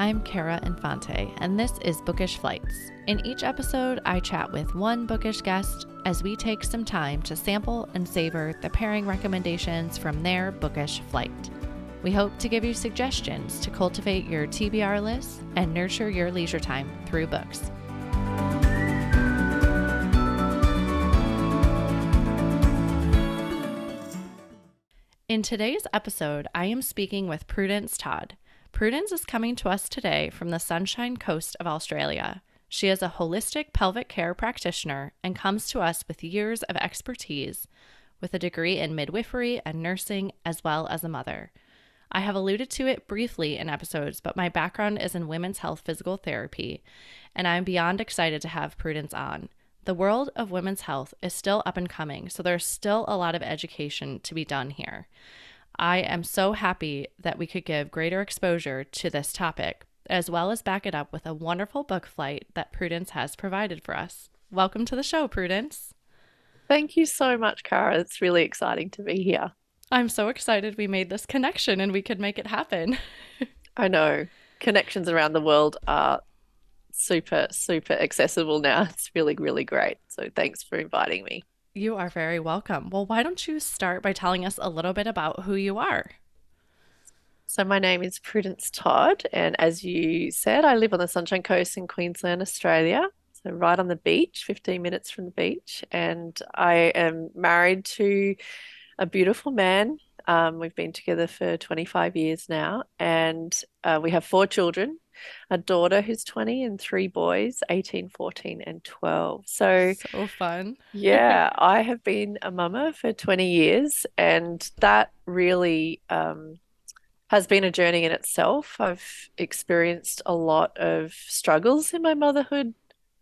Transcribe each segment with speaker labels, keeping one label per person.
Speaker 1: I'm Kara Infante, and this is Bookish Flights. In each episode, I chat with one bookish guest as we take some time to sample and savor the pairing recommendations from their bookish flight. We hope to give you suggestions to cultivate your TBR list and nurture your leisure time through books. In today's episode, I am speaking with Prudence Todd. Prudence is coming to us today from the Sunshine Coast of Australia. She is a holistic pelvic care practitioner and comes to us with years of expertise with a degree in midwifery and nursing, as well as a mother. I have alluded to it briefly in episodes, but my background is in women's health physical therapy, and I'm beyond excited to have Prudence on. The world of women's health is still up and coming, so there's still a lot of education to be done here. I am so happy that we could give greater exposure to this topic, as well as back it up with a wonderful book flight that Prudence has provided for us. Welcome to the show, Prudence.
Speaker 2: Thank you so much, Kara. It's really exciting to be here.
Speaker 1: I'm so excited we made this connection and we could make it happen.
Speaker 2: I know. Connections around the world are super, super accessible now. It's really, really great. So thanks for inviting me.
Speaker 1: You are very welcome. Well, why don't you start by telling us a little bit about who you are?
Speaker 2: So, my name is Prudence Todd, and as you said, I live on the Sunshine Coast in Queensland, Australia. So, right on the beach, 15 minutes from the beach. And I am married to a beautiful man. Um, we've been together for 25 years now, and uh, we have four children a daughter who's 20 and three boys 18 14 and 12 so
Speaker 1: so fun.
Speaker 2: yeah i have been a mama for 20 years and that really um, has been a journey in itself. I've experienced a lot of struggles in my motherhood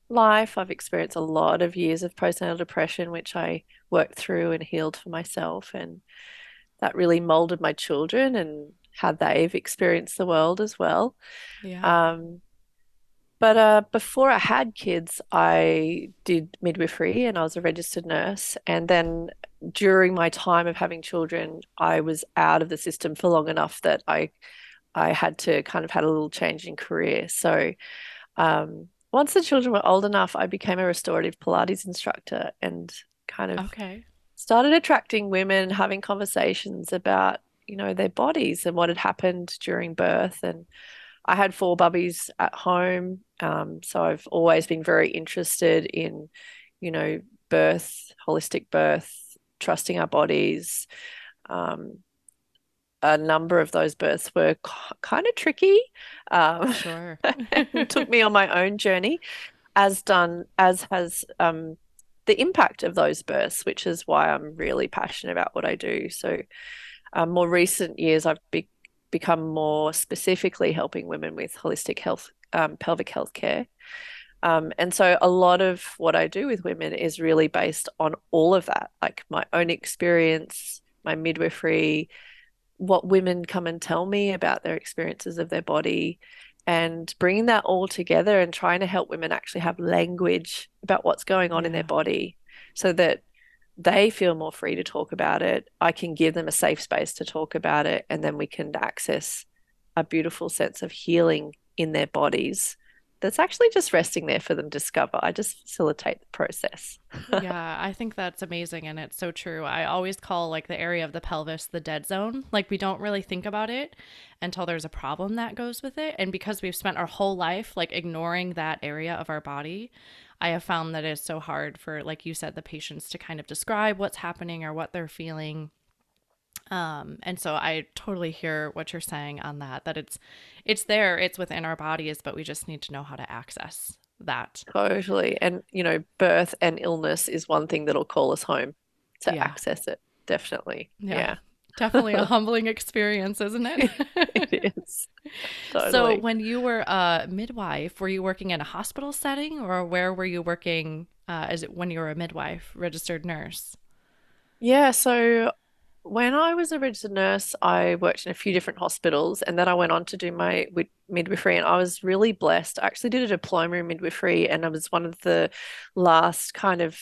Speaker 2: life. I've experienced a lot of years of postnatal depression which i worked through and healed for myself and that really molded my children and how they've experienced the world as well.
Speaker 1: Yeah. Um,
Speaker 2: but uh, before I had kids, I did midwifery and I was a registered nurse. And then during my time of having children, I was out of the system for long enough that I I had to kind of had a little change in career. So um, once the children were old enough, I became a restorative Pilates instructor and kind of
Speaker 1: okay.
Speaker 2: started attracting women, having conversations about you know their bodies and what had happened during birth and i had four bubbies at home um, so i've always been very interested in you know birth holistic birth trusting our bodies. Um, a number of those births were kind of tricky
Speaker 1: um, sure.
Speaker 2: took me on my own journey as done as has um, the impact of those births which is why i'm really passionate about what i do. So um, more recent years, I've be- become more specifically helping women with holistic health, um, pelvic health care. Um, and so a lot of what I do with women is really based on all of that, like my own experience, my midwifery, what women come and tell me about their experiences of their body, and bringing that all together and trying to help women actually have language about what's going on yeah. in their body so that they feel more free to talk about it. I can give them a safe space to talk about it, and then we can access a beautiful sense of healing in their bodies that's actually just resting there for them to discover. I just facilitate the process.
Speaker 1: yeah, I think that's amazing and it's so true. I always call like the area of the pelvis the dead zone. Like we don't really think about it until there's a problem that goes with it and because we've spent our whole life like ignoring that area of our body, I have found that it's so hard for, like you said, the patients to kind of describe what's happening or what they're feeling. Um, and so I totally hear what you're saying on that, that it's it's there, it's within our bodies, but we just need to know how to access that.
Speaker 2: Totally. And you know, birth and illness is one thing that'll call us home to yeah. access it. Definitely. yeah. yeah
Speaker 1: definitely a humbling experience, isn't it?
Speaker 2: it is. Totally.
Speaker 1: So, when you were a midwife, were you working in a hospital setting, or where were you working? Uh, as when you were a midwife, registered nurse?
Speaker 2: Yeah, so when I was a registered nurse, I worked in a few different hospitals, and then I went on to do my midwifery, and I was really blessed. I actually did a diploma in midwifery, and I was one of the last kind of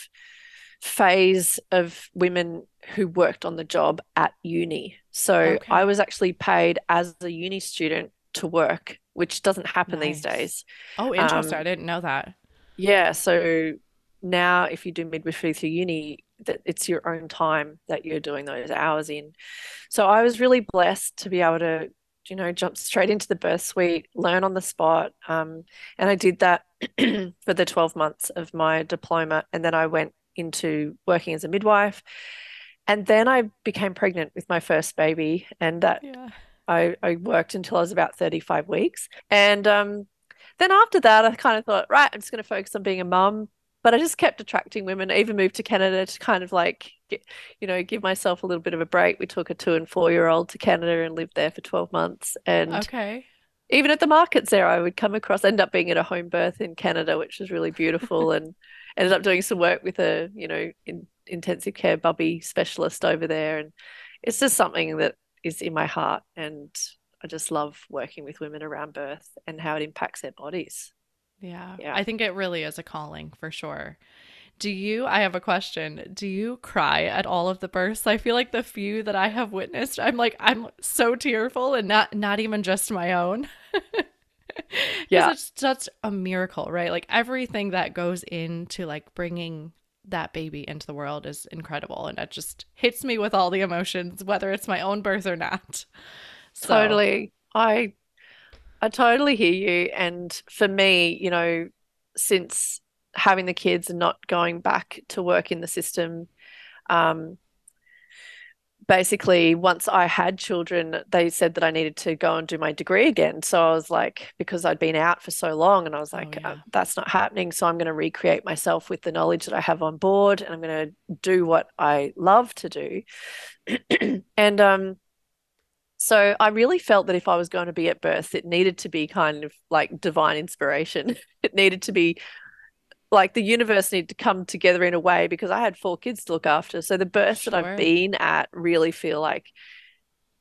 Speaker 2: phase of women who worked on the job at uni. So okay. I was actually paid as a uni student to work which doesn't happen these days.
Speaker 1: Oh, interesting.
Speaker 2: Um,
Speaker 1: I didn't know that.
Speaker 2: yeah, so now if you do midwifery through uni, that it's your own time that you're doing those hours in. So I was really blessed to be able to, you know, jump straight into the birth suite, learn on the spot. Um, and I did that for the 12 months of my diploma. And then I went into working as a midwife. And then I became pregnant with my first baby. And that
Speaker 1: Yeah.
Speaker 2: I, I worked until I was about 35 weeks. And um, then after that, I kind of thought, right, I'm just going to focus on being a mum. But I just kept attracting women. I even moved to Canada to kind of like, get, you know, give myself a little bit of a break. We took a two and four year old to Canada and lived there for 12 months. And
Speaker 1: Okay.
Speaker 2: even at the markets there, I would come across, end up being at a home birth in Canada, which was really beautiful, and ended up doing some work with a, you know, in, intensive care bubby specialist over there. And it's just something that is in my heart. And I just love working with women around birth and how it impacts their bodies.
Speaker 1: Yeah.
Speaker 2: Yeah.
Speaker 1: I think it really is a calling for sure. Do you, I have a question. Do you cry at all of the births? I feel like the few that I have witnessed, I'm like, I'm so tearful and not not even just my own.
Speaker 2: Yeah.
Speaker 1: it's such a miracle, right? Like everything that goes into like bringing that baby into the world is incredible. And it just hits me with all the emotions, whether it's my own birth or not. So,
Speaker 2: Totally. I I totally hear you. And for me, you know, since having the kids and not going back to work in the system, um, basically once I had children, they said that I needed to go and do my degree again. So I was like, because I'd been out for so long, and I was
Speaker 1: Oh,
Speaker 2: like,
Speaker 1: yeah.
Speaker 2: uh, that's not happening. So I'm going to recreate myself with the knowledge that I have on board, and I'm going to do what I love to do. And um, so I really felt that if I was going to be at birth, it needed to be kind of like divine inspiration. It needed to be like the universe needed to come together in a way because I had four kids to look after. So the births that I've been at really feel like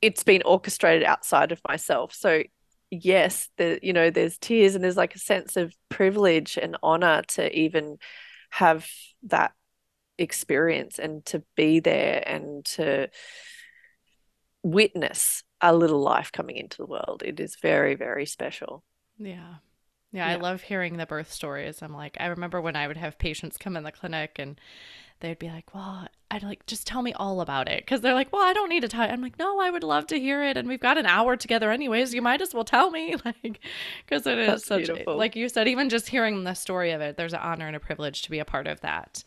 Speaker 2: it's been orchestrated outside of myself. So yes, the you know, there's tears and there's like a sense of privilege and honor to even have that experience and to be there and to witness a little life coming into the world. It is very, very special.
Speaker 1: Yeah. Yeah, I love hearing the birth stories. I'm like, I remember when I would have patients come in the clinic and they'd be like, Well, I'd like, just tell me all about it. Cause they're like, Well, I don't need to tell you. I'm like, No, I would love to hear it. And we've got an hour together anyways. You might as well tell me. Like, cause it is
Speaker 2: That's
Speaker 1: such,
Speaker 2: beautiful.
Speaker 1: like you said, even just hearing the story of it, there's an honor and a privilege to be a part of that.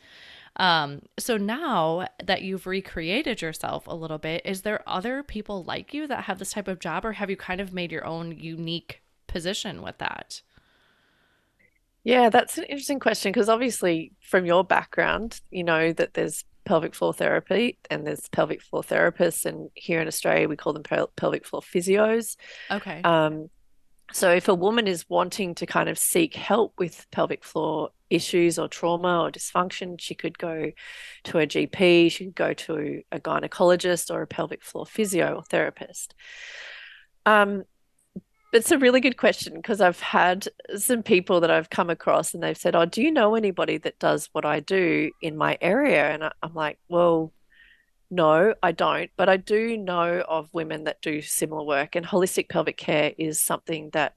Speaker 1: Um, so now that you've recreated yourself a little bit, is there other people like you that have this type of job, or have you kind of made your own unique position with that?
Speaker 2: Yeah, that's an interesting question because obviously, from your background, you know that there's pelvic floor therapy and there's pelvic floor therapists, and here in Australia, we call them pel pelvic floor physios.
Speaker 1: Okay.
Speaker 2: Um, so if a woman is wanting to kind of seek help with pelvic floor issues or trauma or dysfunction, she could go to a GP, she could go to a gynecologist or a pelvic floor physio or therapist. Um, it's a really good question because I've had some people that I've come across and they've said, Oh, do you know anybody that does what I do in my area? And I'm like, Well, no, I don't, but I do know of women that do similar work, and holistic pelvic care is something that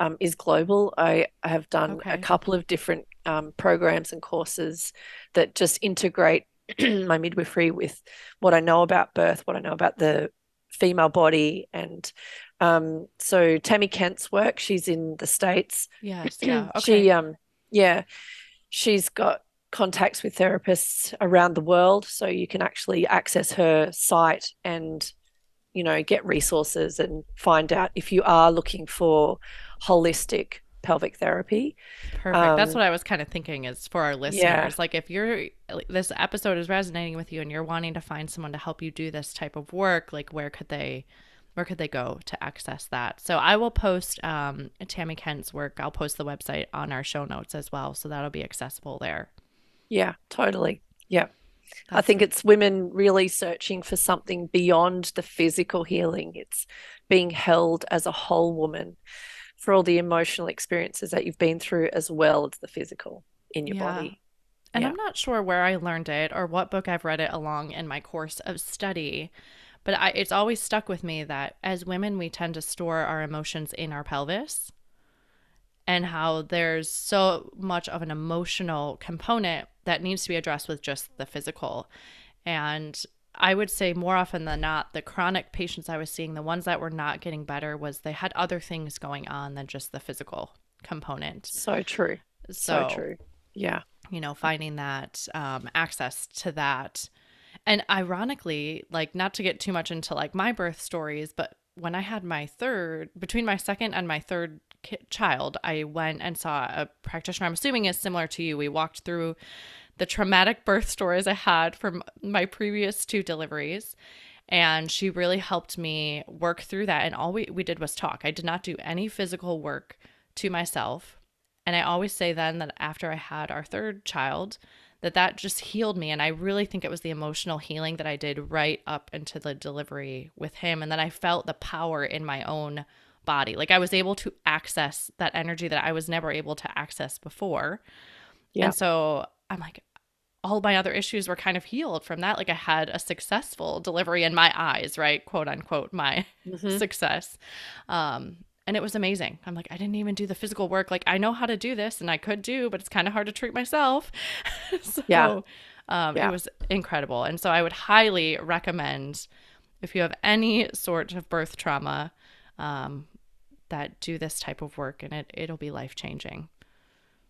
Speaker 2: um, is global. I, I have done a couple of different um, programs and courses that just integrate my midwifery with what I know about birth, what I know about the female body, and um, so Tami Kent's work, she's in the States.
Speaker 1: Yes. Yeah.
Speaker 2: She um yeah, she's got contacts with therapists around the world, so you can actually access her site and you know get resources and find out if you are looking for holistic pelvic therapy.
Speaker 1: Perfect. That's
Speaker 2: Um,
Speaker 1: what I was kind of thinking is for our
Speaker 2: yeah,
Speaker 1: listeners. Like if you're this episode is resonating with you and you're wanting to find someone to help you do this type of work, like where could they where could they go to access that? So I will post um Tami Kent's work. I'll post the website on our show notes as well, so that'll be accessible there.
Speaker 2: yeah, totally. Yeah. I
Speaker 1: That's
Speaker 2: think it's women really searching for something beyond the physical healing. It's being held as a whole woman for all the emotional experiences that you've been through as well as the physical in your
Speaker 1: yeah.
Speaker 2: body.
Speaker 1: And
Speaker 2: Yeah.
Speaker 1: I'm not sure where I learned it or what book I've read it along in my course of study, but I, it's always stuck with me that as women, we tend to store our emotions in our pelvis. and how there's so much of an emotional component that needs to be addressed with just the physical. And I would say more often than not, the chronic patients I was seeing, the ones that were not getting better, was they had other things going on than just the physical component.
Speaker 2: So true. So, so true. Yeah.
Speaker 1: You know, finding that um, access to that. And ironically, like, not to get too much into like my birth stories, but when I had my third, between my second and my third child, I went and saw a practitioner. I'm assuming is similar to you. We walked through the traumatic birth stories I had from my previous two deliveries. And she really helped me work through that. And all we, we did was talk. I did not do any physical work to myself. And I always say then that after I had our third child, that that just healed me. And i really think it was the emotional healing that i did right up into the delivery with him. And then i felt the power in my own body. Like i was able to access that energy that i was never able to access before. Yeah. and so i'm like all my other issues were kind of healed from that. Like i had a successful delivery in my eyes right? Quote unquote my mm-hmm. success. Um and it was amazing. I'm like, I didn't even do the physical work. Like, I know how to do this and I could do, but it's kind of hard to treat myself. so, yeah. Um, yeah. It was incredible. And so I would highly recommend if you have any sort of birth trauma um, that do this type of work and it, it'll be life changing.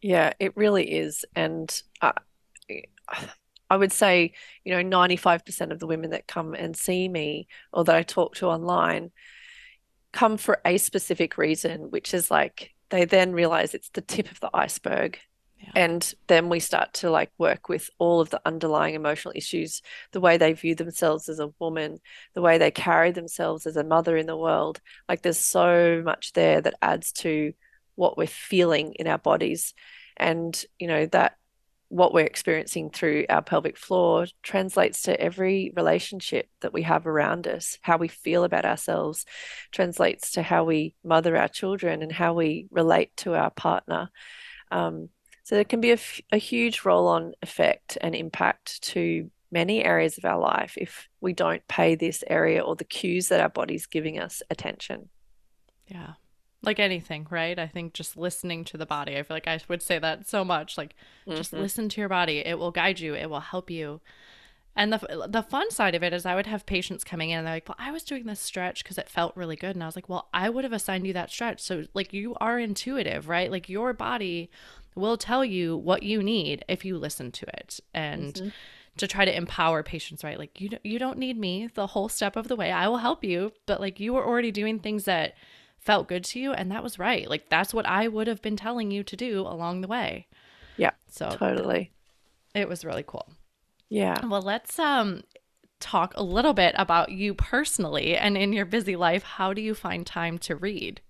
Speaker 2: Yeah, it really is. And uh, I would say, you know, 95% of the women that come and see me or that I talk to online come for a specific reason, which is like they then realize it's the tip of the iceberg. Yeah. And then we start to like work with all of the underlying emotional issues, the way they view themselves as a woman, the way they carry themselves as a mother in the world. Like there's so much there that adds to what we're feeling in our bodies. And, you know, that what we're experiencing through our pelvic floor translates to every relationship that we have around us. How we feel about ourselves translates to how we mother our children and how we relate to our partner. Um, so there can be a, huge roll on effect and impact to many areas of our life if we don't pay this area or the cues that our body's giving us attention.
Speaker 1: Yeah like anything, right? I think just listening to the body. I feel like I would say that so much. Like, mm-hmm. just listen to your body. It will guide you. It will help you. And the the fun side of it is, I would have patients coming in and they're like, "Well, I was doing this stretch because it felt really good," and I was like, "Well, I would have assigned you that stretch." So, like, you are intuitive, right? Like, your body will tell you what you need if you listen to it, and. Mm-hmm to try to empower patients right like you you don't need me the whole step of the way i will help you but like you were already doing things that felt good to you and that was right. Like that's what i would have been telling you to do along the way.
Speaker 2: Yeah so totally.
Speaker 1: it was really cool.
Speaker 2: Yeah.
Speaker 1: Well let's um talk a little bit about you personally and in your busy life. How do you find time to read?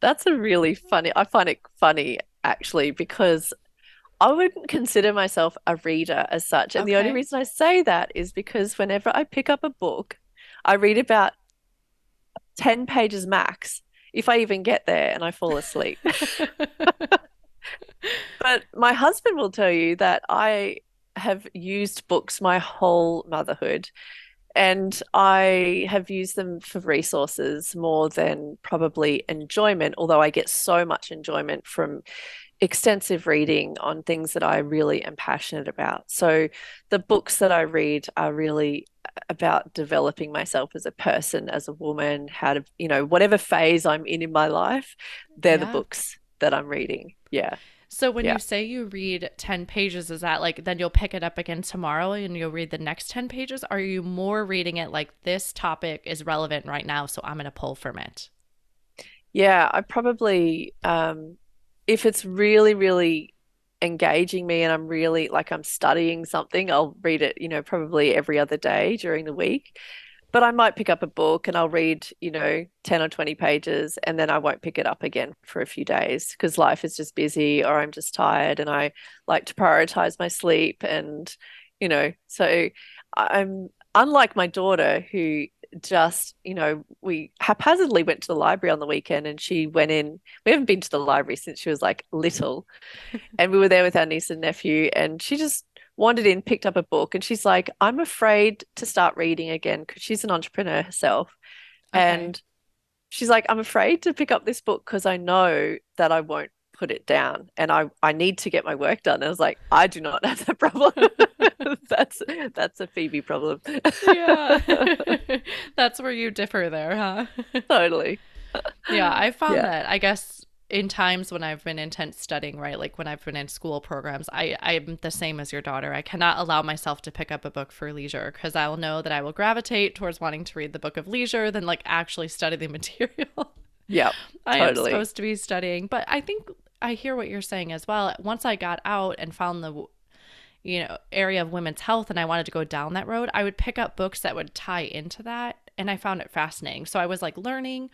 Speaker 2: That's a really funny i find it funny actually because I wouldn't consider myself a reader as such. And okay. the only reason I say that is because whenever I pick up a book, I read about 10 pages max if I even get there and I fall asleep. but my husband will tell you that I have used books my whole motherhood and I have used them for resources more than probably enjoyment, although I get so much enjoyment from extensive reading on things that I really am passionate about. So the books that I read are really about developing myself as a person, as a woman, how to, you know, whatever phase I'm in in my life, they're yeah. the books that I'm reading. Yeah.
Speaker 1: So when yeah. you say you read 10 pages, is that like then you'll pick it up again tomorrow and you'll read the next 10 pages? Are you more reading it like this topic is relevant right now, so I'm going to pull from it?
Speaker 2: Yeah, I probably um if it's really, really engaging me and I'm really like I'm studying something, I'll read it, you know, probably every other day during the week. But I might pick up a book and I'll read, you know, 10 or 20 pages and then I won't pick it up again for a few days because life is just busy or I'm just tired and I like to prioritize my sleep. And, you know, so I'm unlike my daughter who just, you know, we haphazardly went to the library on the weekend and she went in. We haven't been to the library since she was like little. and we were there with our niece and nephew and she just wandered in, picked up a book and she's like, I'm afraid to start reading again because she's an entrepreneur herself. Okay. And she's like, I'm afraid to pick up this book because I know that I won't put it down and I, I need to get my work done. And I was like, I do not have that problem. that's that's a Phoebe problem.
Speaker 1: yeah. that's where you differ there, huh?
Speaker 2: totally.
Speaker 1: yeah, I found yeah. that I guess in times when I've been intense studying, right? Like when I've been in school programs, I, I'm the same as your daughter. I cannot allow myself to pick up a book for leisure because I'll know that I will gravitate towards wanting to read the book of leisure than like actually study the material.
Speaker 2: Yeah,
Speaker 1: I am supposed to be studying. But I think I hear what you're saying as well. Once I got out and found the you know area of women's health and I wanted to go down that road, I would pick up books that would tie into that and I found it fascinating. So I was like learning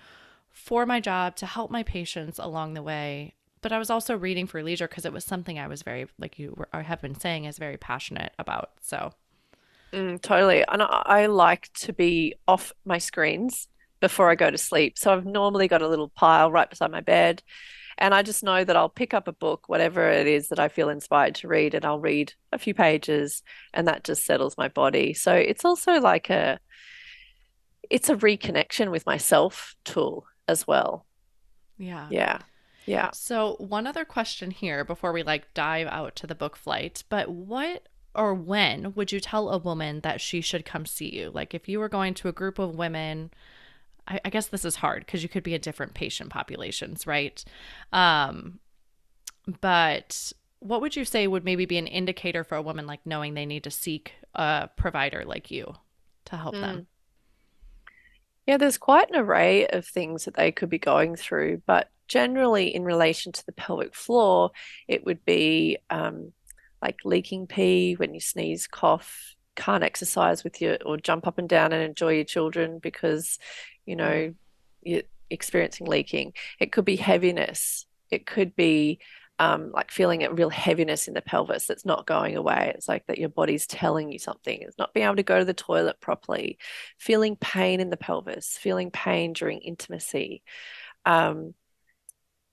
Speaker 1: for my job to help my patients along the way. But I was also reading for leisure because it was something I was very, like you were, have been saying, is very passionate about. So,
Speaker 2: mm, totally. And I, I like to be off my screens before I go to sleep. So I've normally got a little pile right beside my bed. And I just know that I'll pick up a book, whatever it is that I feel inspired to read, and I'll read a few pages, and that just settles my body. So it's also like a, it's a reconnection with myself tool as well.
Speaker 1: Yeah.
Speaker 2: Yeah. Yeah.
Speaker 1: So, one other question here before we like dive out to the book flight, but what or when would you tell a woman that she should come see you? Like, if you were going to a group of women, I, I guess this is hard because you could be at different patient populations, right? Um, but what would you say would maybe be an indicator for a woman like knowing they need to seek a provider like you to help mm. them?
Speaker 2: Yeah, there's quite an array of things that they could be going through, but generally, in relation to the pelvic floor, it would be um, like leaking pee when you sneeze, cough, can't exercise with your or jump up and down and enjoy your children because you know mm. you're experiencing leaking. It could be heaviness. It could be um, like feeling a real heaviness in the pelvis that's not going away. It's like that your body's telling you something. It's not being able to go to the toilet properly, feeling pain in the pelvis, feeling pain during intimacy, um,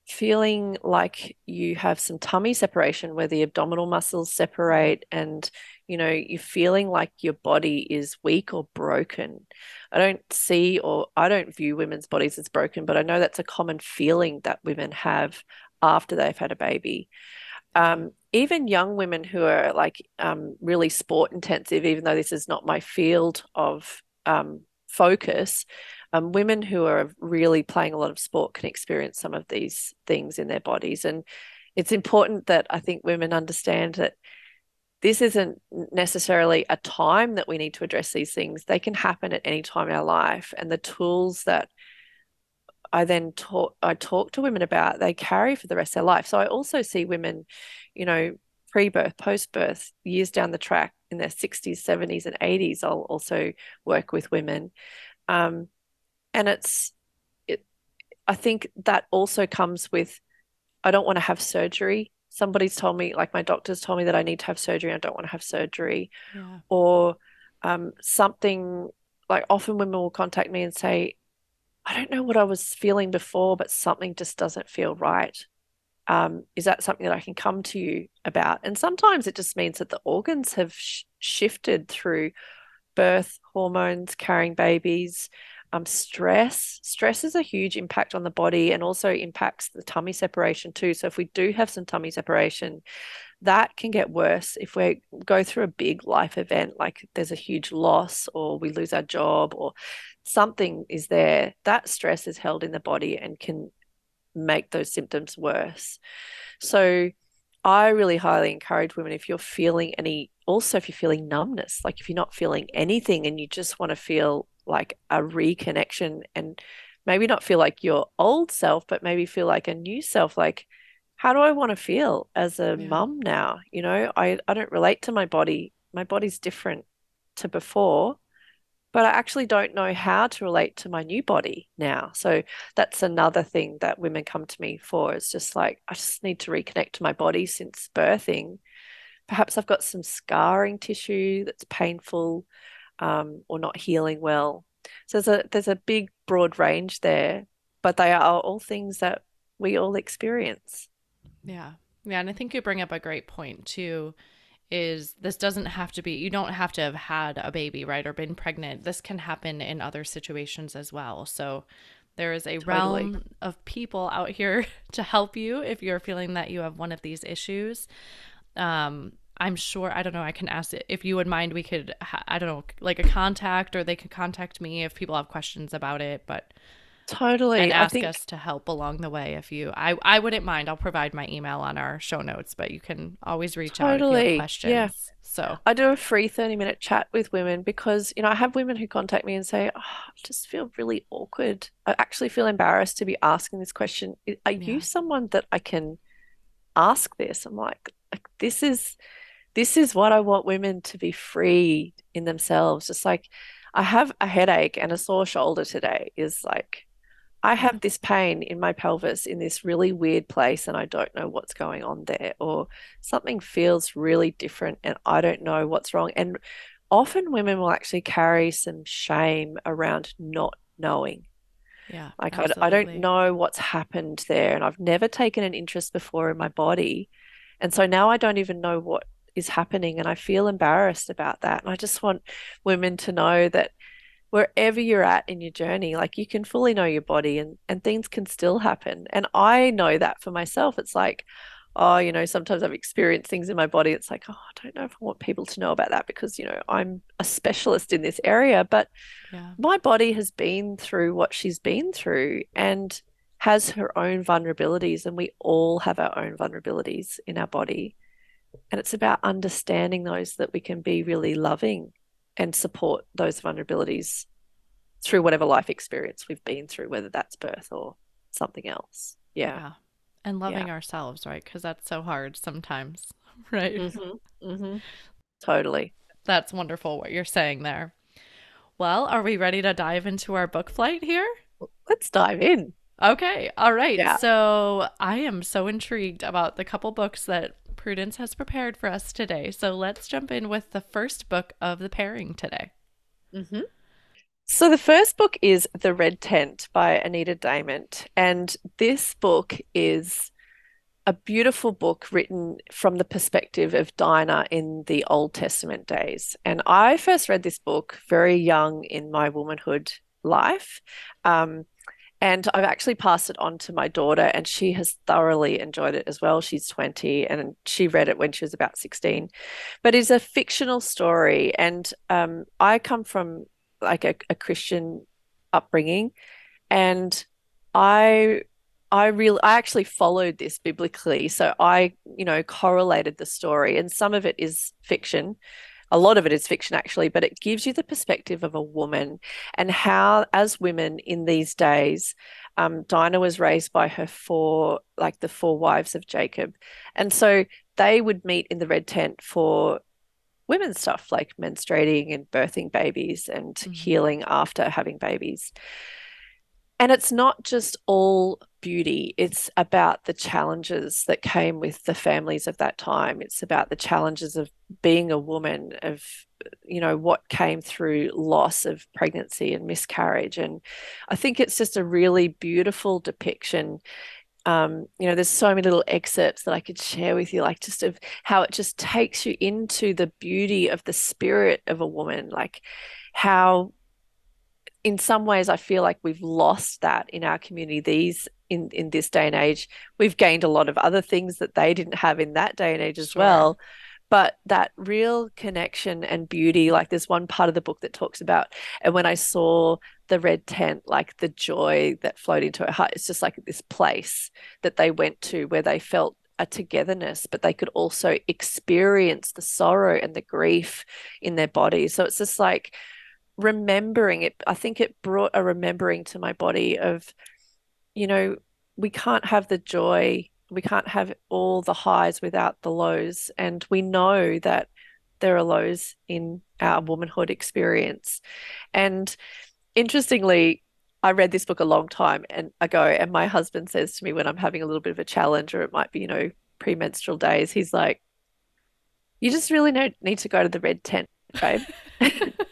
Speaker 2: feeling like you have some tummy separation where the abdominal muscles separate and you know you're feeling like your body is weak or broken i don't see or i don't view women's bodies as broken but i know that's a common feeling that women have after they've had a baby. Um, even young women who are like um, really sport intensive, even though this is not my field of um, focus, um, women who are really playing a lot of sport can experience some of these things in their bodies. And it's important that I think women understand that this isn't necessarily a time that we need to address these things. They can happen at any time in our life. And the tools that I then talk I talk to women about they carry for the rest of their life. So I also see women, you know, pre-birth, post-birth, years down the track in their 60s, 70s, and 80s. I'll also work with women. Um, and it's it I think that also comes with I don't want to have surgery. Somebody's told me, like my doctor's told me that I need to have surgery. I don't want to have surgery. Yeah. Or um, something like often women will contact me and say, I don't know what I was feeling before, but something just doesn't feel right. Um, is that something that I can come to you about? And sometimes it just means that the organs have sh- shifted through birth, hormones, carrying babies, um, stress. Stress is a huge impact on the body and also impacts the tummy separation too. So if we do have some tummy separation, that can get worse if we go through a big life event, like there's a huge loss or we lose our job or something is there. That stress is held in the body and can make those symptoms worse. So I really highly encourage women if you're feeling any, also if you're feeling numbness, like if you're not feeling anything and you just want to feel like a reconnection and maybe not feel like your old self, but maybe feel like a new self, like how do I want to feel as a yeah. mum now? You know, I, I don't relate to my body. My body's different to before, but I actually don't know how to relate to my new body now. So that's another thing that women come to me for. It's just like, I just need to reconnect to my body since birthing. Perhaps I've got some scarring tissue that's painful um, or not healing well. So there's a there's a big broad range there, but they are all things that we all experience.
Speaker 1: Yeah. Yeah. And I think you bring up a great point too is this doesn't have to be you don't have to have had a baby right or been pregnant this can happen in other situations as well so There is a
Speaker 2: Totally.
Speaker 1: realm of people out here to help you if you're feeling that you have one of these issues. Um, I'm sure, I don't know, I can ask it if you would mind, we could, ha- I don't know, like a contact or they could contact me if people have questions about it, but
Speaker 2: Totally.
Speaker 1: and ask
Speaker 2: think
Speaker 1: us to help along the way if you, I, I wouldn't mind. I'll provide my email on our show notes, but you can always reach out if you have questions.
Speaker 2: Yeah.
Speaker 1: So,
Speaker 2: I do a free 30 minute chat with women because, you know, I have women who contact me and say, oh, I just feel really awkward. I actually feel embarrassed to be asking this question. Are
Speaker 1: Yeah.
Speaker 2: you someone that I can ask this? I'm like, like this is this is what I want women to be free in themselves. Just like I have a headache and a sore shoulder today is like I have this pain in my pelvis in this really weird place and I don't know what's going on there, or something feels really different and I don't know what's wrong. And often women will actually carry some shame around not knowing.
Speaker 1: yeah,
Speaker 2: Like, I, I don't know what's happened there, and I've never taken an interest before in my body. And so now I don't even know what is happening, and I feel embarrassed about that. And I just want women to know that wherever you're at in your journey, like you can fully know your body and, and things can still happen. And I know that for myself. It's like, oh, you know, sometimes I've experienced things in my body. It's like, oh, I don't know if I want people to know about that because, you know, I'm a specialist in this area. But
Speaker 1: Yeah.
Speaker 2: my body has been through what she's been through and has her own vulnerabilities, and we all have our own vulnerabilities in our body. And it's about understanding those that we can be really loving and support those vulnerabilities through whatever life experience we've been through, whether that's birth or something else. Yeah.
Speaker 1: Yeah. And loving ourselves, right? Because that's so hard sometimes, right?
Speaker 2: Mm-hmm. Mm-hmm. Totally.
Speaker 1: That's wonderful what you're saying there. Well, are we ready to dive into our book flight here?
Speaker 2: Let's dive in.
Speaker 1: Okay. All right.
Speaker 2: Yeah.
Speaker 1: So I am so intrigued about the couple books that Prudence has prepared for us today. So let's jump in with the first book of the pairing today.
Speaker 2: Mm-hmm. So the first book is The Red Tent by Anita Diamant, and this book is a beautiful book written from the perspective of Dinah in the Old Testament days. And I first read this book very young in my womanhood life. Um, and I've actually passed it on to my daughter, and she has thoroughly enjoyed it as well. She's 20 and she read it when she was about 16. But it's a fictional story. And um, I come from like a, a Christian upbringing, and I I really I actually followed this biblically. So I, you know, correlated the story, and some of it is fiction. A lot of it is fiction, actually, but it gives you the perspective of a woman and how, as women in these days, um, Dinah was raised by her four, like the four wives of Jacob. And so they would meet in the red tent for women's stuff like menstruating and birthing babies and
Speaker 1: Mhm.
Speaker 2: healing after having babies. And it's not just all beauty, it's about the challenges that came with the families of that time. It's about the challenges of being a woman, of, you know, what came through loss of pregnancy and miscarriage. And I think it's just a really beautiful depiction. Um, you know, there's so many little excerpts that I could share with you, like just of how it just takes you into the beauty of the spirit of a woman, like how in some ways I feel like we've lost that in our community these in in this day and age we've gained a lot of other things that they didn't have in that day and age as
Speaker 1: Sure.
Speaker 2: well but that real connection and beauty like there's one part of the book that talks about and when I saw the red tent like the joy that flowed into her heart it's just like this place that they went to where they felt a togetherness but they could also experience the sorrow and the grief in their body. so it's just like remembering it i think it brought a remembering to my body of you know we can't have the joy we can't have all the highs without the lows. And we know that there are lows in our womanhood experience. And interestingly i read this book a long time and ago and my husband says to me when i'm having a little bit of a challenge or it might be you know premenstrual days he's like you just really need to go to the red tent babe.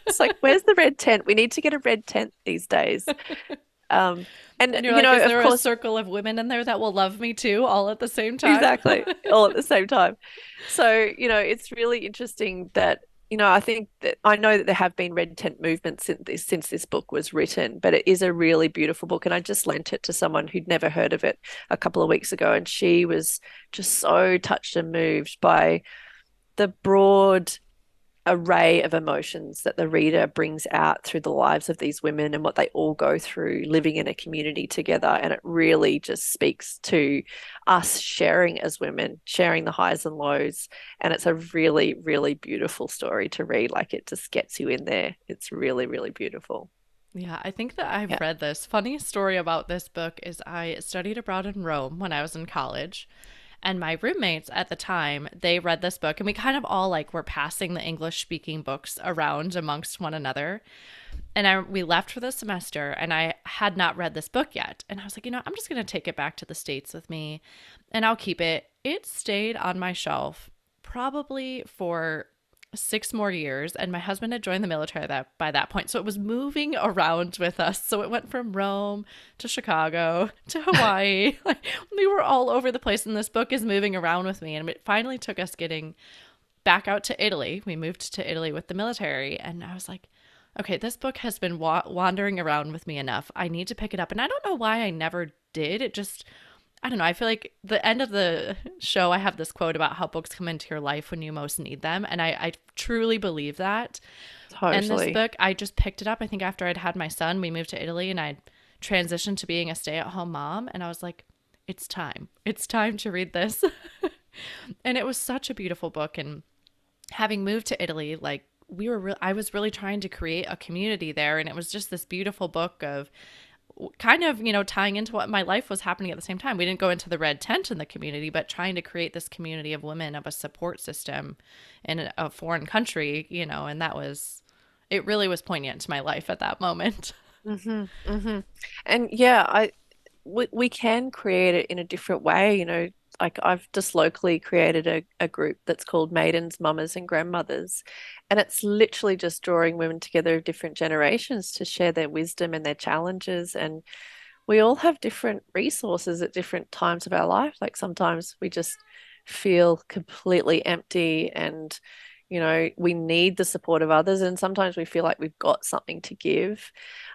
Speaker 2: It's like where's the red tent? We need to get a red tent these days um and,
Speaker 1: And
Speaker 2: you
Speaker 1: like,
Speaker 2: know
Speaker 1: is there
Speaker 2: of
Speaker 1: a
Speaker 2: course
Speaker 1: circle of women in there that will love me too, all at the same time?
Speaker 2: exactly all at the same time so you know it's really interesting that you know, I think that I know that there have been red tent movements since this, since this book was written, but it is a really beautiful book. And I just lent it to someone who'd never heard of it a couple of weeks ago. And she was just so touched and moved by the broad array of emotions that the reader brings out through the lives of these women and what they all go through living in a community together. And it really just speaks to us sharing as women, sharing the highs and lows. And it's a really, really beautiful story to read. Like it just gets you in there. It's really, really beautiful.
Speaker 1: Yeah, I think that I've yeah. read this. Funny story about this book is I studied abroad in Rome when I was in college. And my roommates at the time, they read this book and we kind of all like were passing the English speaking books around amongst one another. And I we left for the semester and I had not read this book yet. And I was like, you know, I'm just going to take it back to the states with me and I'll keep it. It stayed on my shelf probably for six more years and my husband had joined the military that by that point. So it was moving around with us. So it went from rome to chicago to hawaii. Like we were all over the place and this book is moving around with me and it finally took us getting back out to italy. We moved to italy with the military and i was like okay this book has been wa- wandering around with me enough. I need to pick it up. And i don't know why i never did. It just I don't know. I feel like the end of the show, I have this quote about how books come into your life when you most need them. And I, I truly believe that. Totally. And this book, I just picked it up. I think after I'd had my son, we moved to Italy and I transitioned to being a stay at home mom. And I was like, it's time. It's time to read this. and it was such a beautiful book. And having moved to Italy, like, we were, re- I was really trying to create a community there. And it was just this beautiful book of, kind of, you know, tying into what my life was happening at the same time. We didn't go into the red tent in the community, but trying to create this community of women of a support system in a foreign country, you know, and that was, it really was poignant to my life at that moment.
Speaker 2: Mm-hmm, mm-hmm. And yeah, I, we, we can create it in a different way, you know, like I've just locally created a, a group that's called Maidens, Mamas, and Grandmothers. And it's literally just drawing women together of different generations to share their wisdom and their challenges. And we all have different resources at different times of our life. Like sometimes we just feel completely empty and you know we need the support of others and sometimes we feel like we've got something to give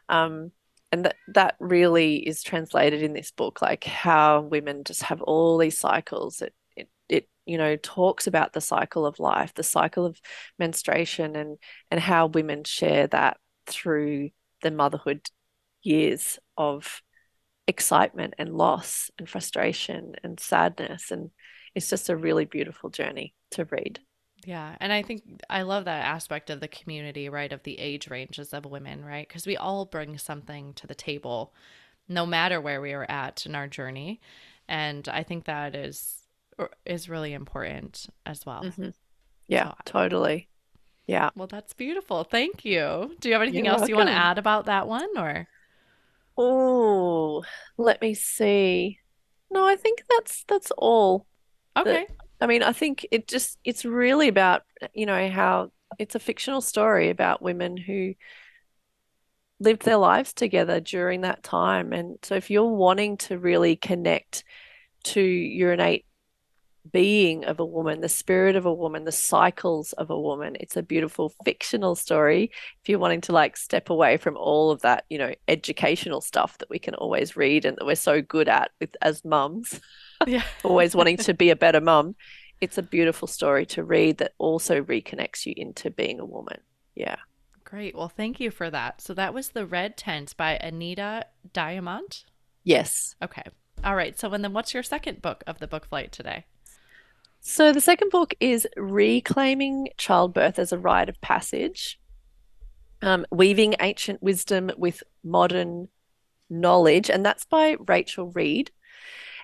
Speaker 2: um, and that that really is translated in this book like how women just have all these cycles. It, it it you know talks about the cycle of life the cycle of menstruation and and how women share that through the motherhood years of excitement and loss and frustration and sadness. And it's just a really beautiful journey to read
Speaker 1: yeah. And I think I love that aspect of the community, right? Of the age ranges of women, right? Because we all bring something to the table, no matter where we are at in our journey. And I think that is is really important as well.
Speaker 2: Mm-hmm. Yeah, so, totally. Yeah.
Speaker 1: Well, that's beautiful. Thank you. Do you have anything You're else welcome. you want to add about that one or?
Speaker 2: Oh, let me see. No, I think that's that's all.
Speaker 1: Okay.
Speaker 2: That, I mean, I think it just it's really about, you know, how it's a fictional story about women who lived their lives together during that time. And so if you're wanting to really connect to your innate being of a woman, the spirit of a woman, the cycles of a woman. It's a beautiful fictional story. If you're wanting to like step away from all of that, you know, educational stuff that we can always read and that we're so good at with as mums yeah. always wanting to be a better mum. It's a beautiful story to read that also reconnects you into being a woman. Yeah.
Speaker 1: Great. Well, thank you for that. So that was The Red Tent by Anita Diamant.
Speaker 2: Yes.
Speaker 1: Okay. All right. So, and then what's your second book of the book flight today?
Speaker 2: So, the second book is Reclaiming Childbirth as a Rite of Passage, um, Weaving Ancient Wisdom with Modern Knowledge. And that's by Rachel Reed.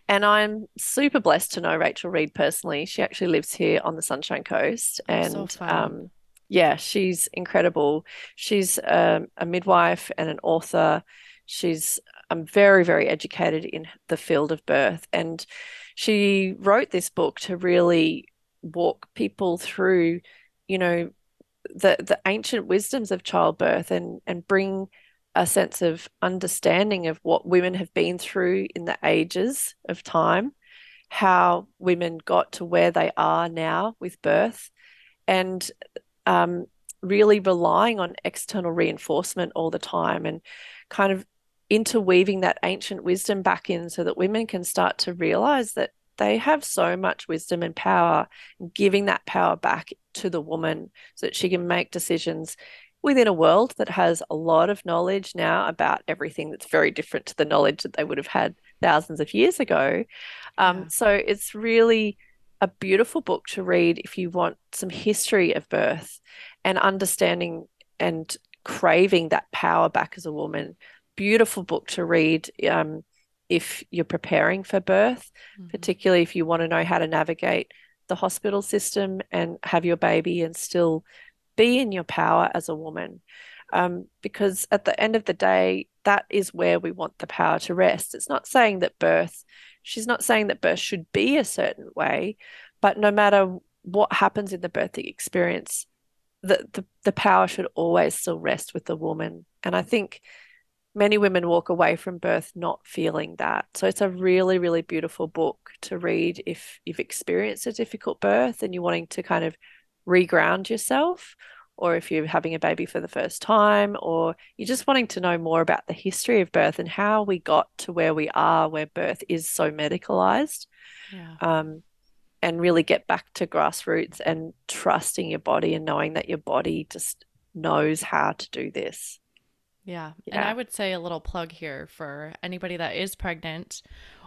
Speaker 2: And I'm super blessed to know Rachel Reed personally. She actually lives here on the Sunshine Coast. And so um, yeah, she's incredible. She's um, a midwife and an author. She's I'm very, very educated in the field of birth. And she wrote this book to really walk people through, you know, the the ancient wisdoms of childbirth and and bring a sense of understanding of what women have been through in the ages of time, how women got to where they are now with birth, and um, really relying on external reinforcement all the time and kind of interweaving that ancient wisdom back in so that women can start to realize that they have so much wisdom and power, giving that power back to the woman so that she can make decisions within a world that has a lot of knowledge now about everything that's very different to the knowledge that they would have had thousands of years ago. Um, yeah. So it's really a beautiful book to read if you want some history of birth and understanding and craving that power back as a woman. Beautiful book to read um, if you're preparing for birth, mm-hmm. particularly if you want to know how to navigate the hospital system and have your baby and still be in your power as a woman. Um, because at the end of the day, that is where we want the power to rest. It's not saying that birth, she's not saying that birth should be a certain way, but no matter what happens in the birthing experience, the, the, the power should always still rest with the woman. And I think many women walk away from birth not feeling that. So it's a really, really beautiful book to read if you've experienced a difficult birth and you're wanting to kind of reground yourself, or if you're having a baby for the first time, or you're just wanting to know more about the history of birth and how we got to where we are, where birth is so medicalized. Yeah. Um, and really get back to grassroots and trusting your body and knowing that your body just knows how to do this.
Speaker 1: Yeah. yeah. And I would say a little plug here for anybody that is pregnant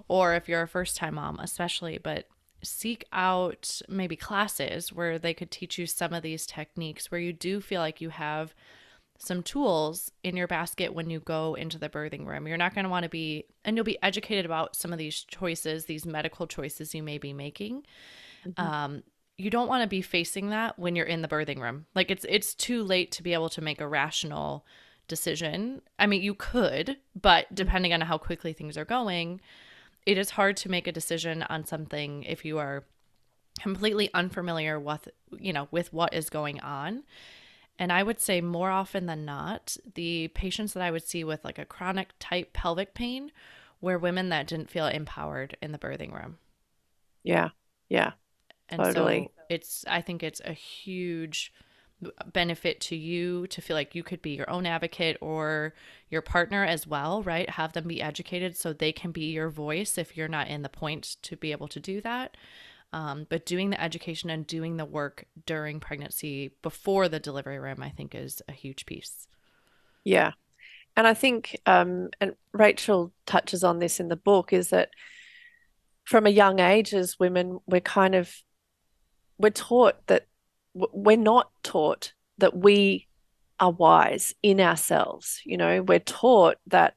Speaker 1: or if you're a first time mom, especially, but seek out maybe classes where they could teach you some of these techniques where you do feel like you have some tools in your basket when you go into the birthing room. You're not going to want to be, and you'll be educated about some of these choices, these medical choices you may be making. Mm-hmm. Um, you don't want to be facing that when you're in the birthing room. Like it's it's too late to be able to make a rational decision. I mean, you could, but depending on how quickly things are going, it is hard to make a decision on something if you are completely unfamiliar with, you know, with what is going on. And I would say more often than not, the patients that I would see with like a chronic type pelvic pain were women that didn't feel empowered in the birthing room.
Speaker 2: Yeah. Yeah.
Speaker 1: And totally. so it's I think it's a huge benefit to you to feel like you could be your own advocate or your partner as well, right? Have them be educated so they can be your voice if you're not in the point to be able to do that. Um, but doing the education and doing the work during pregnancy before the delivery room, I think, is a huge piece.
Speaker 2: Yeah. And I think, um, and Rachel touches on this in the book, is that from a young age as women, we're kind of, we're taught that we're not taught that we are wise in ourselves. You know, we're taught that,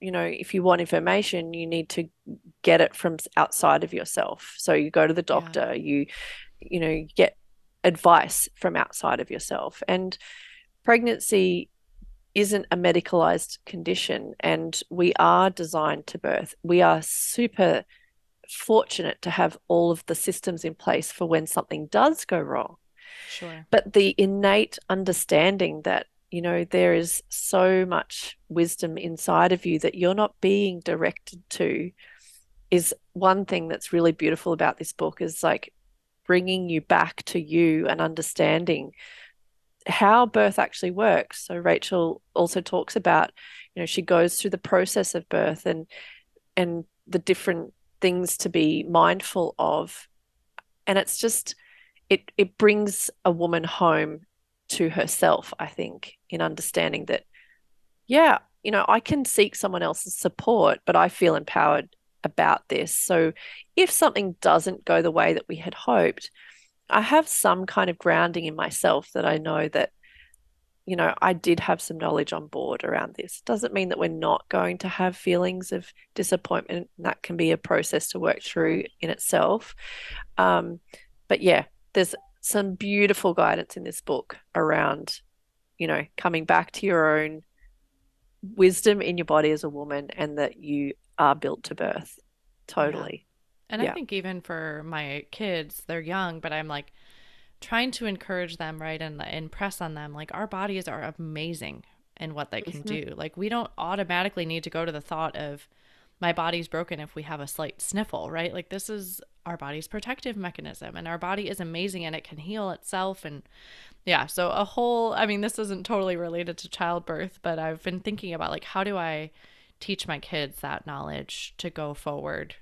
Speaker 2: you know, if you want information, you need to get it from outside of yourself. So you go to the doctor, yeah. you, you know, get advice from outside of yourself. And pregnancy isn't a medicalized condition and we are designed to birth. We are super fortunate to have all of the systems in place for when something does go wrong.
Speaker 1: Sure.
Speaker 2: But the innate understanding that, you know, there is so much wisdom inside of you that you're not being directed to is one thing that's really beautiful about this book is like bringing you back to you and understanding how birth actually works. So Rachel also talks about, you know, she goes through the process of birth and and the different things to be mindful of. And it's just it it brings a woman home to herself i think in understanding that yeah you know i can seek someone else's support but i feel empowered about this. So if something doesn't go the way that we had hoped i have some kind of grounding in myself that i know that you know i did have some knowledge on board around this. Doesn't mean that we're not going to have feelings of disappointment. That can be a process to work through in itself. Um, but yeah there's some beautiful guidance in this book around, you know, coming back to your own wisdom in your body as a woman and that you are built to birth. Totally.
Speaker 1: Yeah. And yeah. I think even for my kids, they're young, but I'm like trying to encourage them, right? And impress on them like our bodies are amazing in what they can mm-hmm. do. Like we don't automatically need to go to the thought of my body's broken if we have a slight sniffle, right? Like this is our body's protective mechanism and our body is amazing and it can heal itself and yeah so a whole i mean this isn't totally related to childbirth but i've been thinking about like how do i teach my kids that knowledge to go forward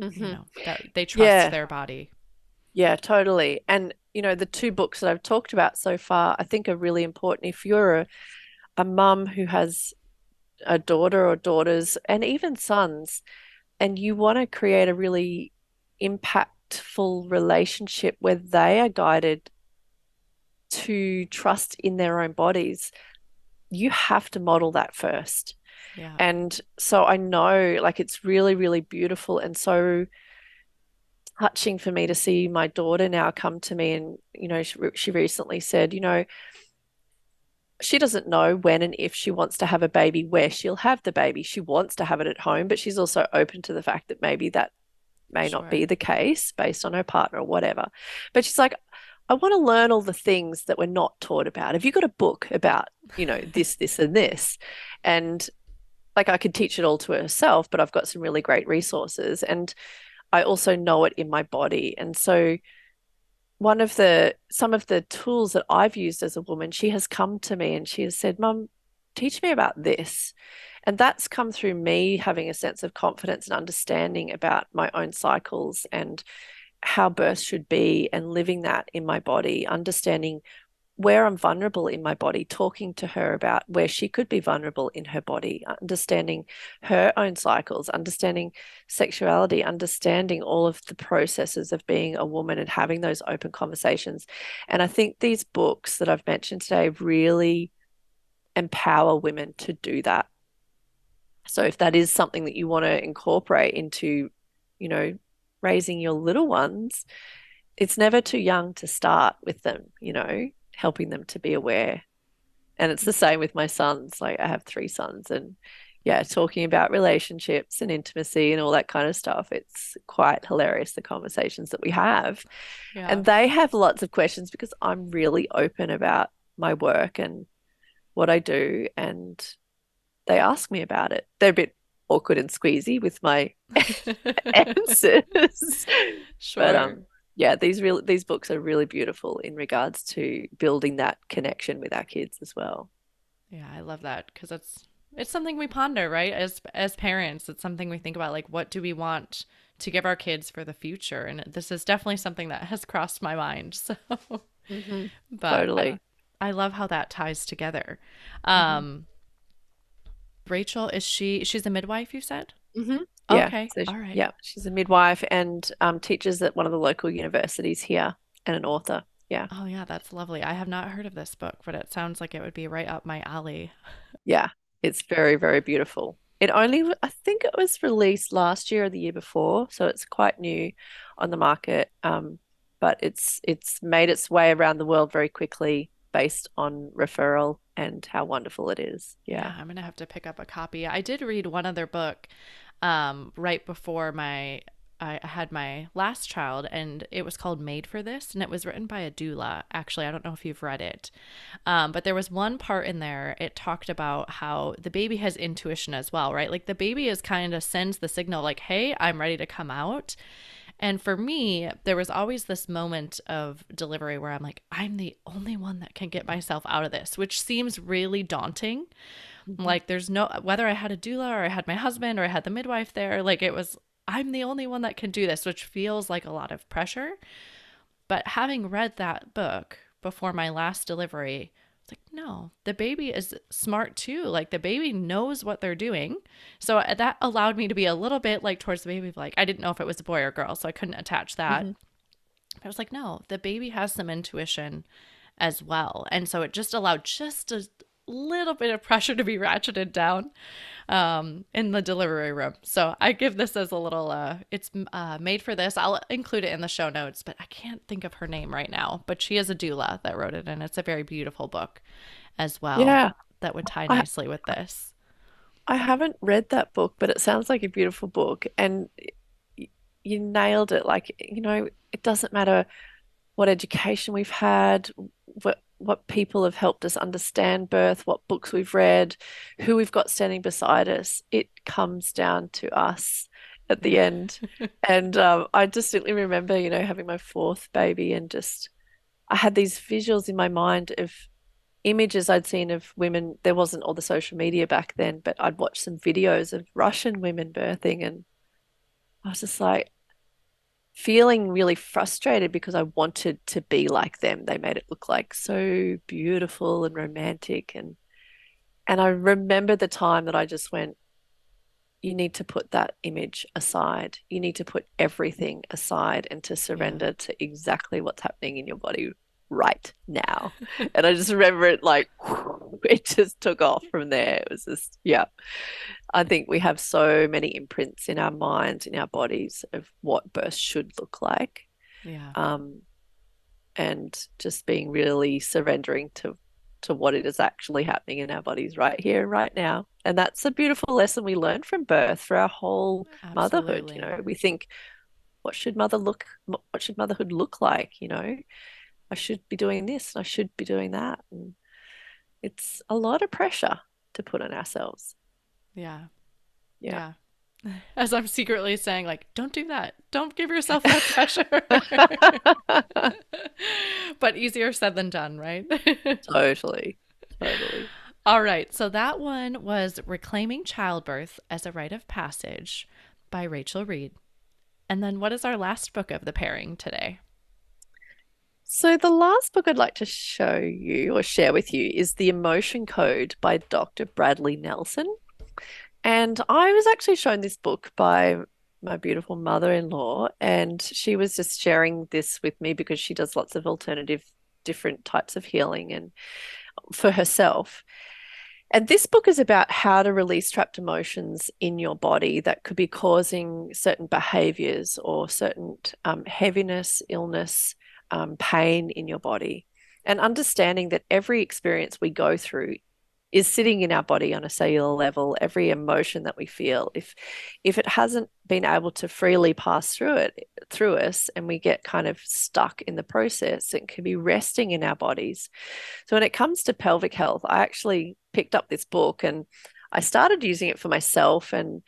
Speaker 1: mm-hmm. you know that they trust yeah. their body
Speaker 2: yeah totally and you know the two books that i've talked about so far i think are really important if you're a, a mum who has a daughter or daughters and even sons and you want to create a really impactful relationship where they are guided to trust in their own bodies, you have to model that first. Yeah. And so I know like it's really, really beautiful and so touching for me to see my daughter now come to me and, you know, she, she recently said, you know, she doesn't know when and if she wants to have a baby, where she'll have the baby. She wants to have it at home, but she's also open to the fact that maybe that may sure. not be the case based on her partner or whatever. But she's like, I want to learn all the things that we're not taught about. Have you got a book about, you know, this, this, and this? And like I could teach it all to herself, but I've got some really great resources. And I also know it in my body. And so one of the some of the tools that I've used as a woman, she has come to me and she has said, Mum, teach me about this. And that's come through me having a sense of confidence and understanding about my own cycles and how birth should be and living that in my body, understanding where I'm vulnerable in my body, talking to her about where she could be vulnerable in her body, understanding her own cycles, understanding sexuality, understanding all of the processes of being a woman and having those open conversations. And I think these books that I've mentioned today really empower women to do that. So if that is something that you want to incorporate into, you know, raising your little ones, it's never too young to start with them, you know, helping them to be aware. And it's the same with my sons. Like I have three sons and yeah, talking about relationships and intimacy and all that kind of stuff. It's quite hilarious the conversations that we have. Yeah. And they have lots of questions because I'm really open about my work and what I do and they ask me about it. They're a bit awkward and squeezy with my answers. Sure. But um, yeah, these real these books are really beautiful in regards to building that connection with our kids as well.
Speaker 1: Yeah, I love that because it's it's something we ponder, right? As as parents, it's something we think about like what do we want to give our kids for the future? And this is definitely something that has crossed my mind. So mm-hmm. but totally. I, I, love how that ties together. Mm-hmm. Um Rachel, is she? She's a midwife. You said.
Speaker 2: Mm-hmm. Yeah. Okay. So she, All right. Yeah, she's a midwife and um, teaches at one of the local universities here, and an author. Yeah.
Speaker 1: Oh yeah, that's lovely. I have not heard of this book, but it sounds like it would be right up my alley.
Speaker 2: Yeah, it's very very beautiful. It only I think it was released last year or the year before, so it's quite new on the market. Um, but it's it's made its way around the world very quickly based on referral and how wonderful it is. Yeah. yeah
Speaker 1: I'm to have to pick up a copy. I did read one other book um, right before my I had my last child, and it was called Made for This, and it was written by a doula. Actually, I don't know if you've read it, um, but there was one part in there. It talked about how the baby has intuition as well, right? Like the baby is kind of sends the signal, like, "Hey, I'm ready to come out," And for me, there was always this moment of delivery where I'm like, I'm the only one that can get myself out of this, which seems really daunting. Mm-hmm. Like, there's no, whether I had a doula or I had my husband or I had the midwife there, like, it was, I'm the only one that can do this, which feels like a lot of pressure. But having read that book before my last delivery, it's like, no, the baby is smart too. Like the baby knows what they're doing. So uh, that allowed me to be a little bit like towards the baby. Like I didn't know if it was a boy or girl, so I couldn't attach that. Mm-hmm. I was like, no, the baby has some intuition as well. And so it just allowed just a little bit of pressure to be ratcheted down um, in the delivery room. So I give this as a little, uh, it's uh, made for this. I'll include it in the show notes, but I can't think of her name right now. But she is a doula that wrote it, and it's a very beautiful book as well.
Speaker 2: Yeah.
Speaker 1: That would tie nicely I, with this.
Speaker 2: I haven't read that book, but it sounds like a beautiful book. And you nailed it. Like, you know, it doesn't matter what education we've had, what what people have helped us understand birth, what books we've read, who we've got standing beside us. It comes down to us at the end. And um, I distinctly remember, you know, having my fourth baby and just I had these visuals in my mind of images I'd seen of women. There wasn't all the social media back then, but I'd watched some videos of Russian women birthing and I was just like feeling really frustrated because I wanted to be like them. They made it look like so beautiful and romantic and and I remember the time that I just went, you need to put that image aside. You need to put everything aside and to surrender yeah. to exactly what's happening in your body right now. and I just remember it like it just took off from there. It was just, yeah. I think we have so many imprints in our minds, in our bodies of what birth should look like.
Speaker 1: Yeah.
Speaker 2: Um, and just being really surrendering to to what it is actually happening in our bodies right here right now. And that's a beautiful lesson we learn from birth for our whole Absolutely. motherhood. You know, we think, what should mother look what should motherhood look like? You know, I should be doing this, I should be doing that. And it's a lot of pressure to put on ourselves.
Speaker 1: Yeah. Yeah. yeah. As I'm secretly saying, like, don't do that. Don't give yourself that pressure. but easier said than done, right?
Speaker 2: totally. Totally.
Speaker 1: All right. So that one was Reclaiming Childbirth as a Rite of Passage by Rachel Reed. And then what is our last book of the pairing today?
Speaker 2: So, the last book I'd like to show you or share with you is The Emotion Code by Dr. Bradley Nelson. And I was actually shown this book by my beautiful mother in law, and she was just sharing this with me because she does lots of alternative, different types of healing and for herself. And this book is about how to release trapped emotions in your body that could be causing certain behaviors or certain um, heaviness, illness, um, pain in your body. And understanding that every experience we go through is sitting in our body on a cellular level every emotion that we feel if if it hasn't been able to freely pass through it through us and we get kind of stuck in the process it can be resting in our bodies. So when it comes to pelvic health i actually picked up this book and i started using it for myself and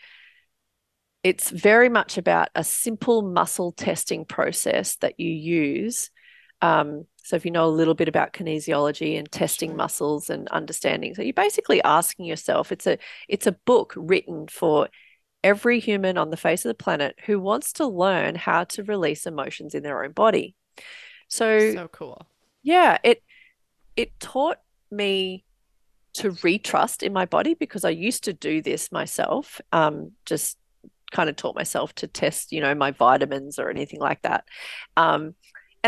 Speaker 2: it's very much about a simple muscle testing process that you use um, so if you know a little bit about kinesiology and testing muscles and understanding, so you're basically asking yourself, it's a it's a book written for every human on the face of the planet who wants to learn how to release emotions in their own body. So
Speaker 1: so cool.
Speaker 2: Yeah, it it taught me to retrust in my body because I used to do this myself. Um, just kind of taught myself to test, you know, my vitamins or anything like that. Um,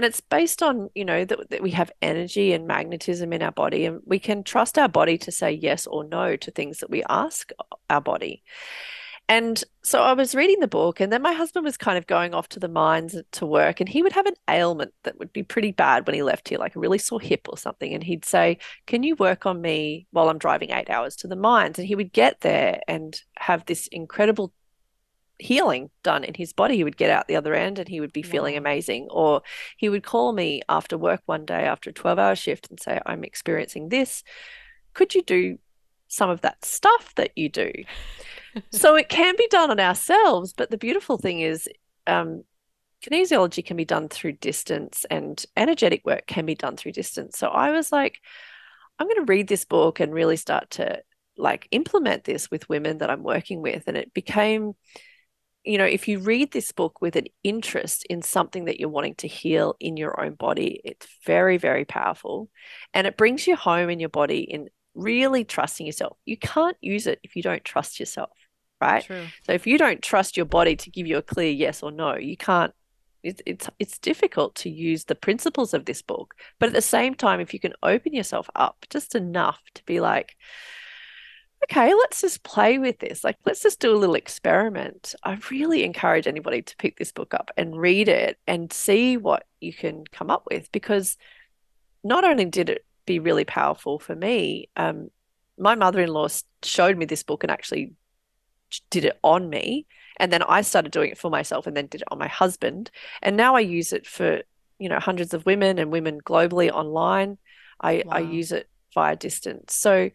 Speaker 2: and it's based on you know that, that we have energy and magnetism in our body and we can trust our body to say yes or no to things that we ask our body and so I was reading the book, and then my husband was kind of going off to the mines to work, and he would have an ailment that would be pretty bad when he left here, like a really sore hip or something. And he'd say, Can you work on me while I'm driving eight hours to the mines? And he would get there and have this incredible healing done in his body. He would get out the other end and he would be feeling amazing. Or he would call me after work one day after a 12 hour shift and say, I'm experiencing this. Could you do some of that stuff that you do? so it can be done on ourselves. But the beautiful thing is, um, kinesiology can be done through distance and energetic work can be done through distance. So I was like, I'm going to read this book and really start to like implement this with women that I'm working with. And it became you know, if you read this book with an interest in something that you're wanting to heal in your own body, it's very, very powerful. And it brings you home in your body in really trusting yourself. You can't use it if you don't trust yourself, right?
Speaker 1: True.
Speaker 2: So if you don't trust your body to give you a clear yes or no, you can't. It's, it's it's difficult to use the principles of this book, but at the same time, if you can open yourself up just enough to be like, okay, let's just play with this. Like, let's just do a little experiment. I really encourage anybody to pick this book up and read it and see what you can come up with because not only did it be really powerful for me, um, my mother in law showed me this book and actually did it on me. And then I started doing it for myself and then did it on my husband. And now I use it for, you know, hundreds of women and women globally online. I, wow. I use it via distance. So,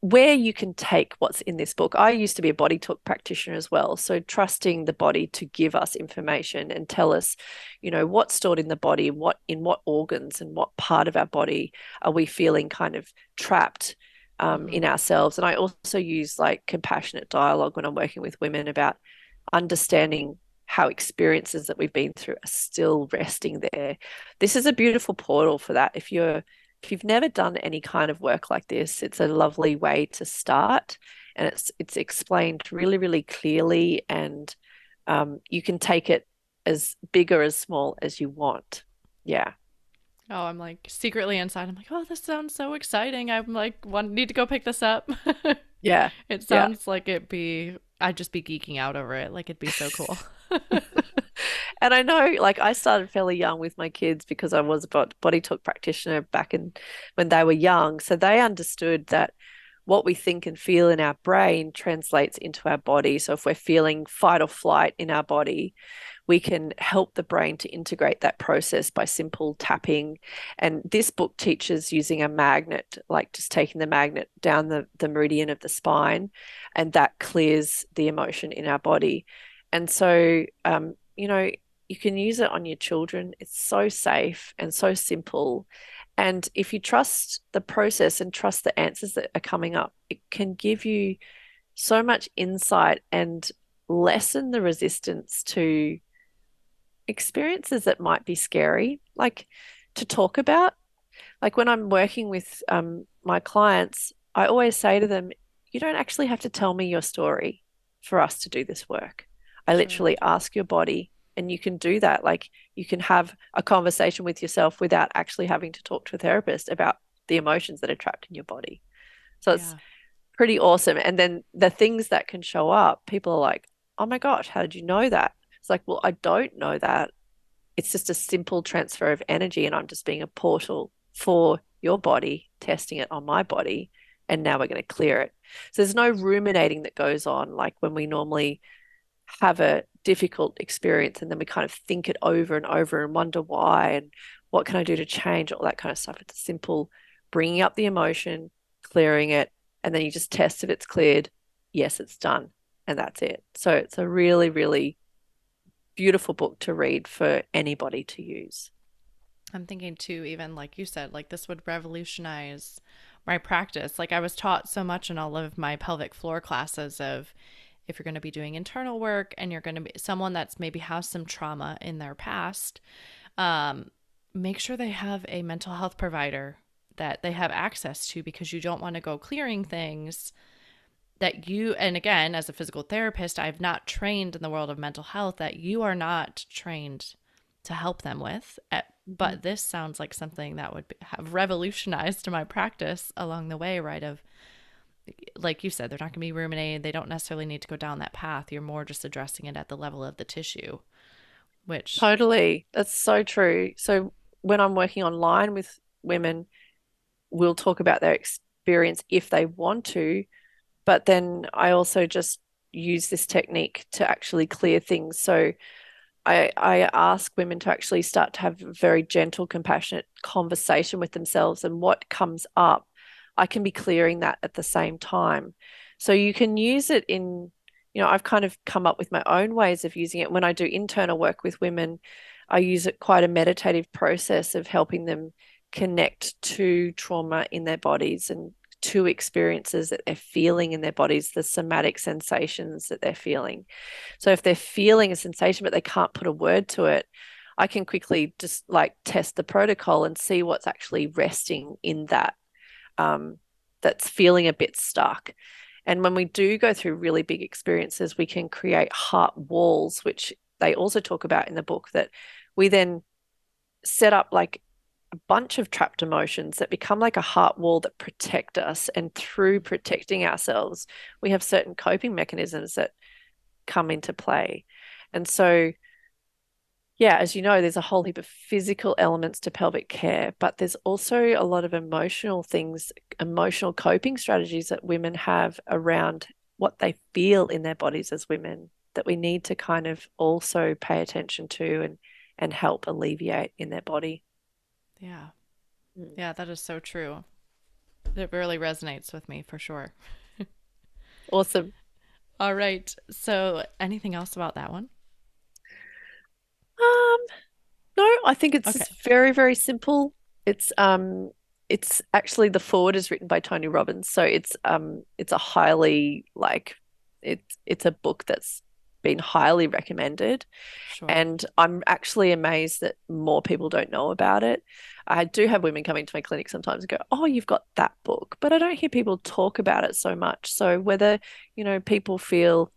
Speaker 2: where you can take what's in this book. I used to be a body talk practitioner as well. So trusting the body to give us information and tell us, you know, what's stored in the body, what in what organs and what part of our body are we feeling kind of trapped um, mm-hmm. in ourselves. And I also use like compassionate dialogue when I'm working with women about understanding how experiences that we've been through are still resting there. This is a beautiful portal for that. If you're if you've never done any kind of work like this, it's a lovely way to start, and it's it's explained really really clearly, and um, you can take it as big or as small as you want. Yeah.
Speaker 1: Oh, I'm like secretly inside. I'm like, oh, this sounds so exciting. I'm like, want need to go pick this up.
Speaker 2: yeah.
Speaker 1: It sounds yeah. like it'd be. I'd just be geeking out over it. Like it'd be so cool.
Speaker 2: and I know, like, I started fairly young with my kids because I was a body talk practitioner back in when they were young. So they understood that what we think and feel in our brain translates into our body. So if we're feeling fight or flight in our body, we can help the brain to integrate that process by simple tapping. And this book teaches using a magnet, like just taking the magnet down the, the meridian of the spine, and that clears the emotion in our body. And so, um, you know, you can use it on your children. It's so safe and so simple. And if you trust the process and trust the answers that are coming up, it can give you so much insight and lessen the resistance to experiences that might be scary, like to talk about. Like when I'm working with um, my clients, I always say to them, you don't actually have to tell me your story for us to do this work. I literally ask your body, and you can do that. Like you can have a conversation with yourself without actually having to talk to a therapist about the emotions that are trapped in your body. So it's yeah. pretty awesome. And then the things that can show up, people are like, oh my gosh, how did you know that? It's like, well, I don't know that. It's just a simple transfer of energy, and I'm just being a portal for your body, testing it on my body. And now we're going to clear it. So there's no ruminating that goes on like when we normally have a difficult experience and then we kind of think it over and over and wonder why and what can I do to change all that kind of stuff. It's simple bringing up the emotion, clearing it, and then you just test if it's cleared. Yes, it's done. And that's it. So it's a really, really beautiful book to read for anybody to use.
Speaker 1: I'm thinking too, even like you said, like this would revolutionize my practice. Like I was taught so much in all of my pelvic floor classes of if you're going to be doing internal work and you're going to be someone that's maybe has some trauma in their past, um, make sure they have a mental health provider that they have access to because you don't want to go clearing things that you and again as a physical therapist I've not trained in the world of mental health that you are not trained to help them with eh, but mm-hmm. this sounds like something that would have revolutionized my practice along the way right of like you said, they're not going to be ruminating. They don't necessarily need to go down that path. You're more just addressing it at the level of the tissue, which
Speaker 2: totally that's so true. So when I'm working online with women, we'll talk about their experience if they want to, but then I also just use this technique to actually clear things. So I, I ask women to actually start to have a very gentle, compassionate conversation with themselves and what comes up I can be clearing that at the same time. So you can use it in, you know, I've kind of come up with my own ways of using it. When I do internal work with women, I use it quite a meditative process of helping them connect to trauma in their bodies and to experiences that they're feeling in their bodies, the somatic sensations that they're feeling. So if they're feeling a sensation but they can't put a word to it, I can quickly just like test the protocol and see what's actually resting in that um, that's feeling a bit stuck. And when we do go through really big experiences, we can create heart walls, which they also talk about in the book, that we then set up like a bunch of trapped emotions that become like a heart wall that protect us. And through protecting ourselves, we have certain coping mechanisms that come into play. And so yeah, as you know, there's a whole heap of physical elements to pelvic care, but there's also a lot of emotional things, emotional coping strategies that women have around what they feel in their bodies as women that we need to kind of also pay attention to and and help alleviate in their body.
Speaker 1: Yeah. Mm. Yeah, that is so true. It really resonates with me for sure.
Speaker 2: Awesome.
Speaker 1: All right. So, anything else about that one?
Speaker 2: Um, no, I think it's
Speaker 1: Okay.
Speaker 2: very, very simple. It's um it's actually the forward is written by Tony Robbins. So it's um it's a highly like it's it's a book that's been highly recommended.
Speaker 1: Sure.
Speaker 2: And I'm actually amazed that more people don't know about it. I do have women coming to my clinic sometimes and go, Oh, you've got that book. But I don't hear people talk about it so much. So whether, you know, people feel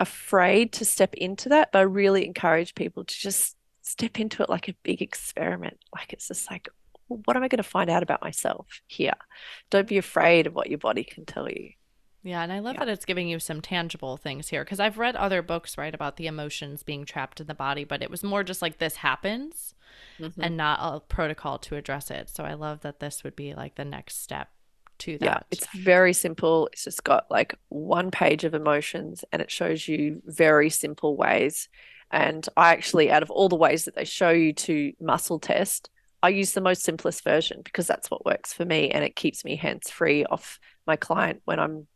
Speaker 2: afraid to step into that, but I really encourage people to just step into it like a big experiment. Like it's just like, what am I going to find out about myself here? Don't be afraid of what your body can tell you.
Speaker 1: Yeah, and I love
Speaker 2: Yeah.
Speaker 1: that it's giving you some tangible things here because I've read other books, right, about the emotions being trapped in the body, but it was more just like this happens
Speaker 2: Mhm.
Speaker 1: and not a protocol to address it. So I love that this would be like the next step to
Speaker 2: Yeah,
Speaker 1: that.
Speaker 2: it's very simple. It's just got like one page of emotions and it shows you very simple ways. And I actually, out of all the ways that they show you to muscle test, I use the most simplest version because that's what works for me and it keeps me hands free off my client when I'm,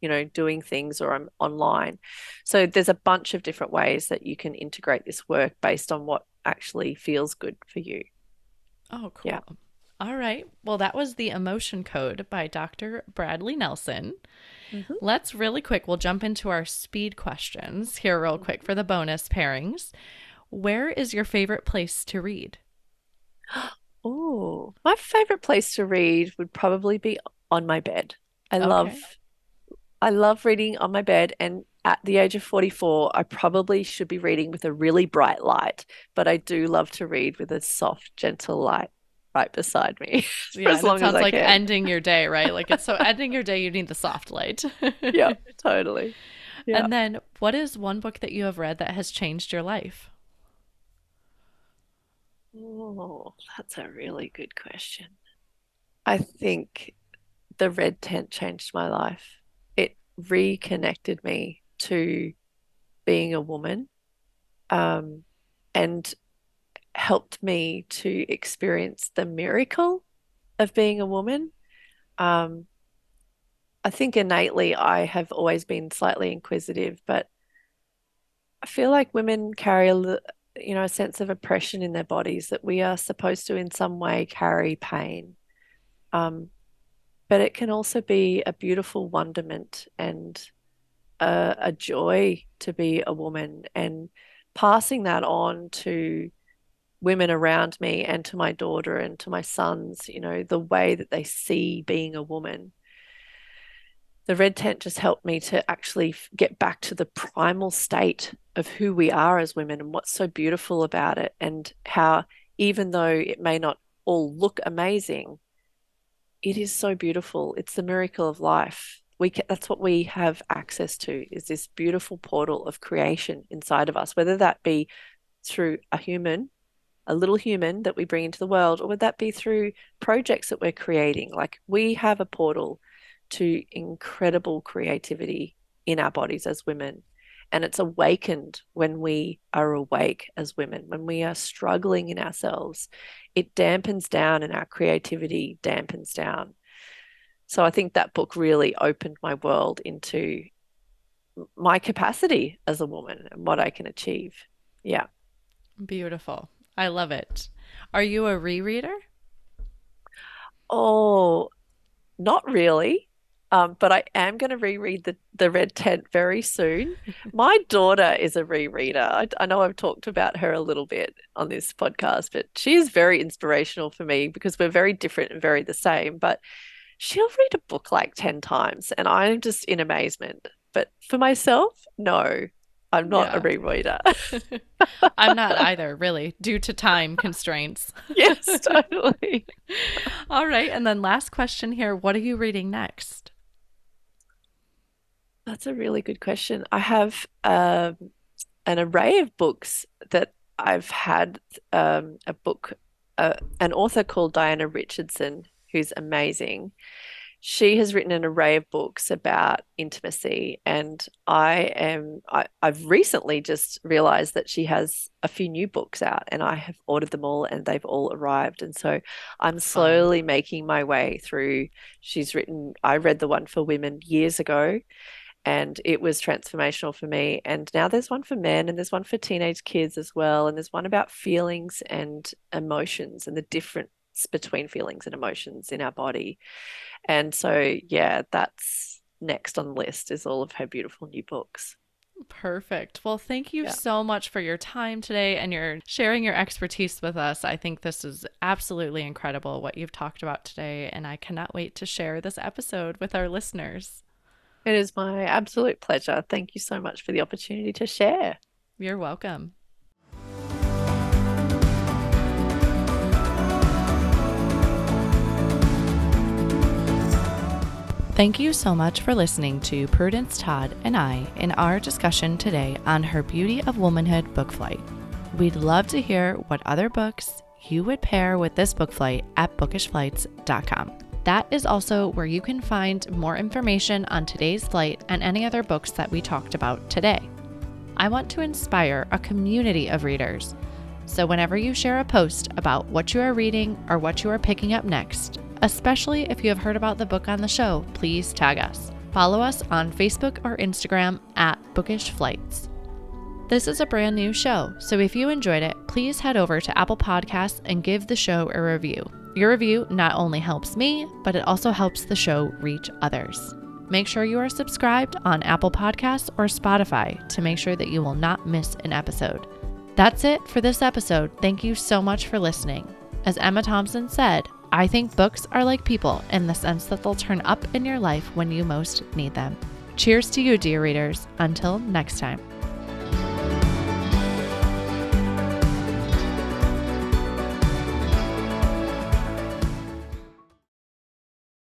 Speaker 2: you know, doing things or I'm online. So there's a bunch of different ways that you can integrate this work based on what actually feels good for you.
Speaker 1: Oh, cool.
Speaker 2: Yeah.
Speaker 1: All right. Well, that was the emotion code by Dr. Bradley Nelson.
Speaker 2: Mhm.
Speaker 1: Let's really quick, we'll jump into our speed questions here, real quick, for the bonus pairings. Where is your favorite place to read?
Speaker 2: Oh, my favorite place to read would probably be on my bed. I love I love reading on my bed and at the age of 44, I probably should be reading with a really bright light, but I do love to read with a soft, gentle light right beside me for
Speaker 1: Yeah,
Speaker 2: as
Speaker 1: and it
Speaker 2: long as
Speaker 1: sounds
Speaker 2: I
Speaker 1: like
Speaker 2: can.
Speaker 1: ending your day, right? Like it's so ending your day, you need the soft light.
Speaker 2: Yeah, totally. Yeah.
Speaker 1: And then, what is one book that you have read that has changed your life?
Speaker 2: Oh, that's a really good question. I think the red tent changed my life. It reconnected me to being a woman, um, and helped me to experience the miracle of being a woman. Um, I think innately I have always been slightly inquisitive, but I feel like women carry a, you know, a sense of oppression in their bodies that we are supposed to in some way carry pain. Um, but it can also be a beautiful wonderment and a, a joy to be a woman and passing that on to women around me and to my daughter and to my sons, you know, the way that they see being a woman. The red tent just helped me to actually get back to the primal state of who we are as women and what's so beautiful about it, and how even though it may not all look amazing, it is so beautiful. It's the miracle of life. We ca that's what we have access to is this beautiful portal of creation inside of us, whether that be through a human, a little human that we bring into the world, or would that be through projects that we're creating? Like we have a portal to incredible creativity in our bodies as women. And it's awakened when we are awake as women, when we are struggling in ourselves. It dampens down and our creativity dampens down. So I think that book really opened my world into my capacity as a woman and what I can achieve. Yeah.
Speaker 1: Beautiful. I love it. Are you a rereader?
Speaker 2: Oh, not really. Um, but I am going to reread the, the Red Tent very soon. My daughter is a rereader. I, I know I've talked about her a little bit on this podcast, but she is very inspirational for me because we're very different and very the same. But she'll read a book like 10 times, and I'm just in amazement. But for myself, no, I'm not a
Speaker 1: Yeah.
Speaker 2: rereader.
Speaker 1: I'm not either, really, due to time constraints.
Speaker 2: Yes, totally.
Speaker 1: All right. And then last question here. What are you reading next?
Speaker 2: That's a really good question. I have um, an array of books that I've had um, a book, uh, an author called Diana Richardson, who's amazing. She has written an array of books about intimacy and i am I, i've recently just realized that she has a few new books out and i have ordered them all and they've all arrived and so i'm slowly making my way through. She's written i read the one for women years ago and it was transformational for me and now there's one for men and there's one for teenage kids as well and there's one about feelings and emotions and the difference between feelings and emotions in our body and so, yeah, that's next on the list is all of her beautiful new books.
Speaker 1: Perfect. Well, thank you yeah. so much for your time today and your sharing your expertise with us. I think this is absolutely incredible what you've talked about today, and I cannot wait to share this episode with our listeners.
Speaker 2: It is my absolute pleasure. Thank you so much for the opportunity to share.
Speaker 1: You're welcome. Thank you so much for listening to Prudence Todd and I in our discussion today on her Beauty of Womanhood book flight. We'd love to hear what other books you would pair with this book flight at bookishflights.com. That is also where you can find more information on today's flight and any other books that we talked about today. I want to inspire a community of readers. So, whenever you share a post about what you are reading or what you are picking up next, Especially if you have heard about the book on the show, please tag us. Follow us on Facebook or Instagram at Bookish Flights. This is a brand new show, so if you enjoyed it, please head over to Apple Podcasts and give the show a review. Your review not only helps me, but it also helps the show reach others. Make sure you are subscribed on Apple Podcasts or Spotify to make sure that you will not miss an episode. That's it for this episode. Thank you so much for listening. As Emma Thompson said, I think books are like people in the sense that they'll turn up in your life when you most need them. Cheers to you, dear readers. Until next time.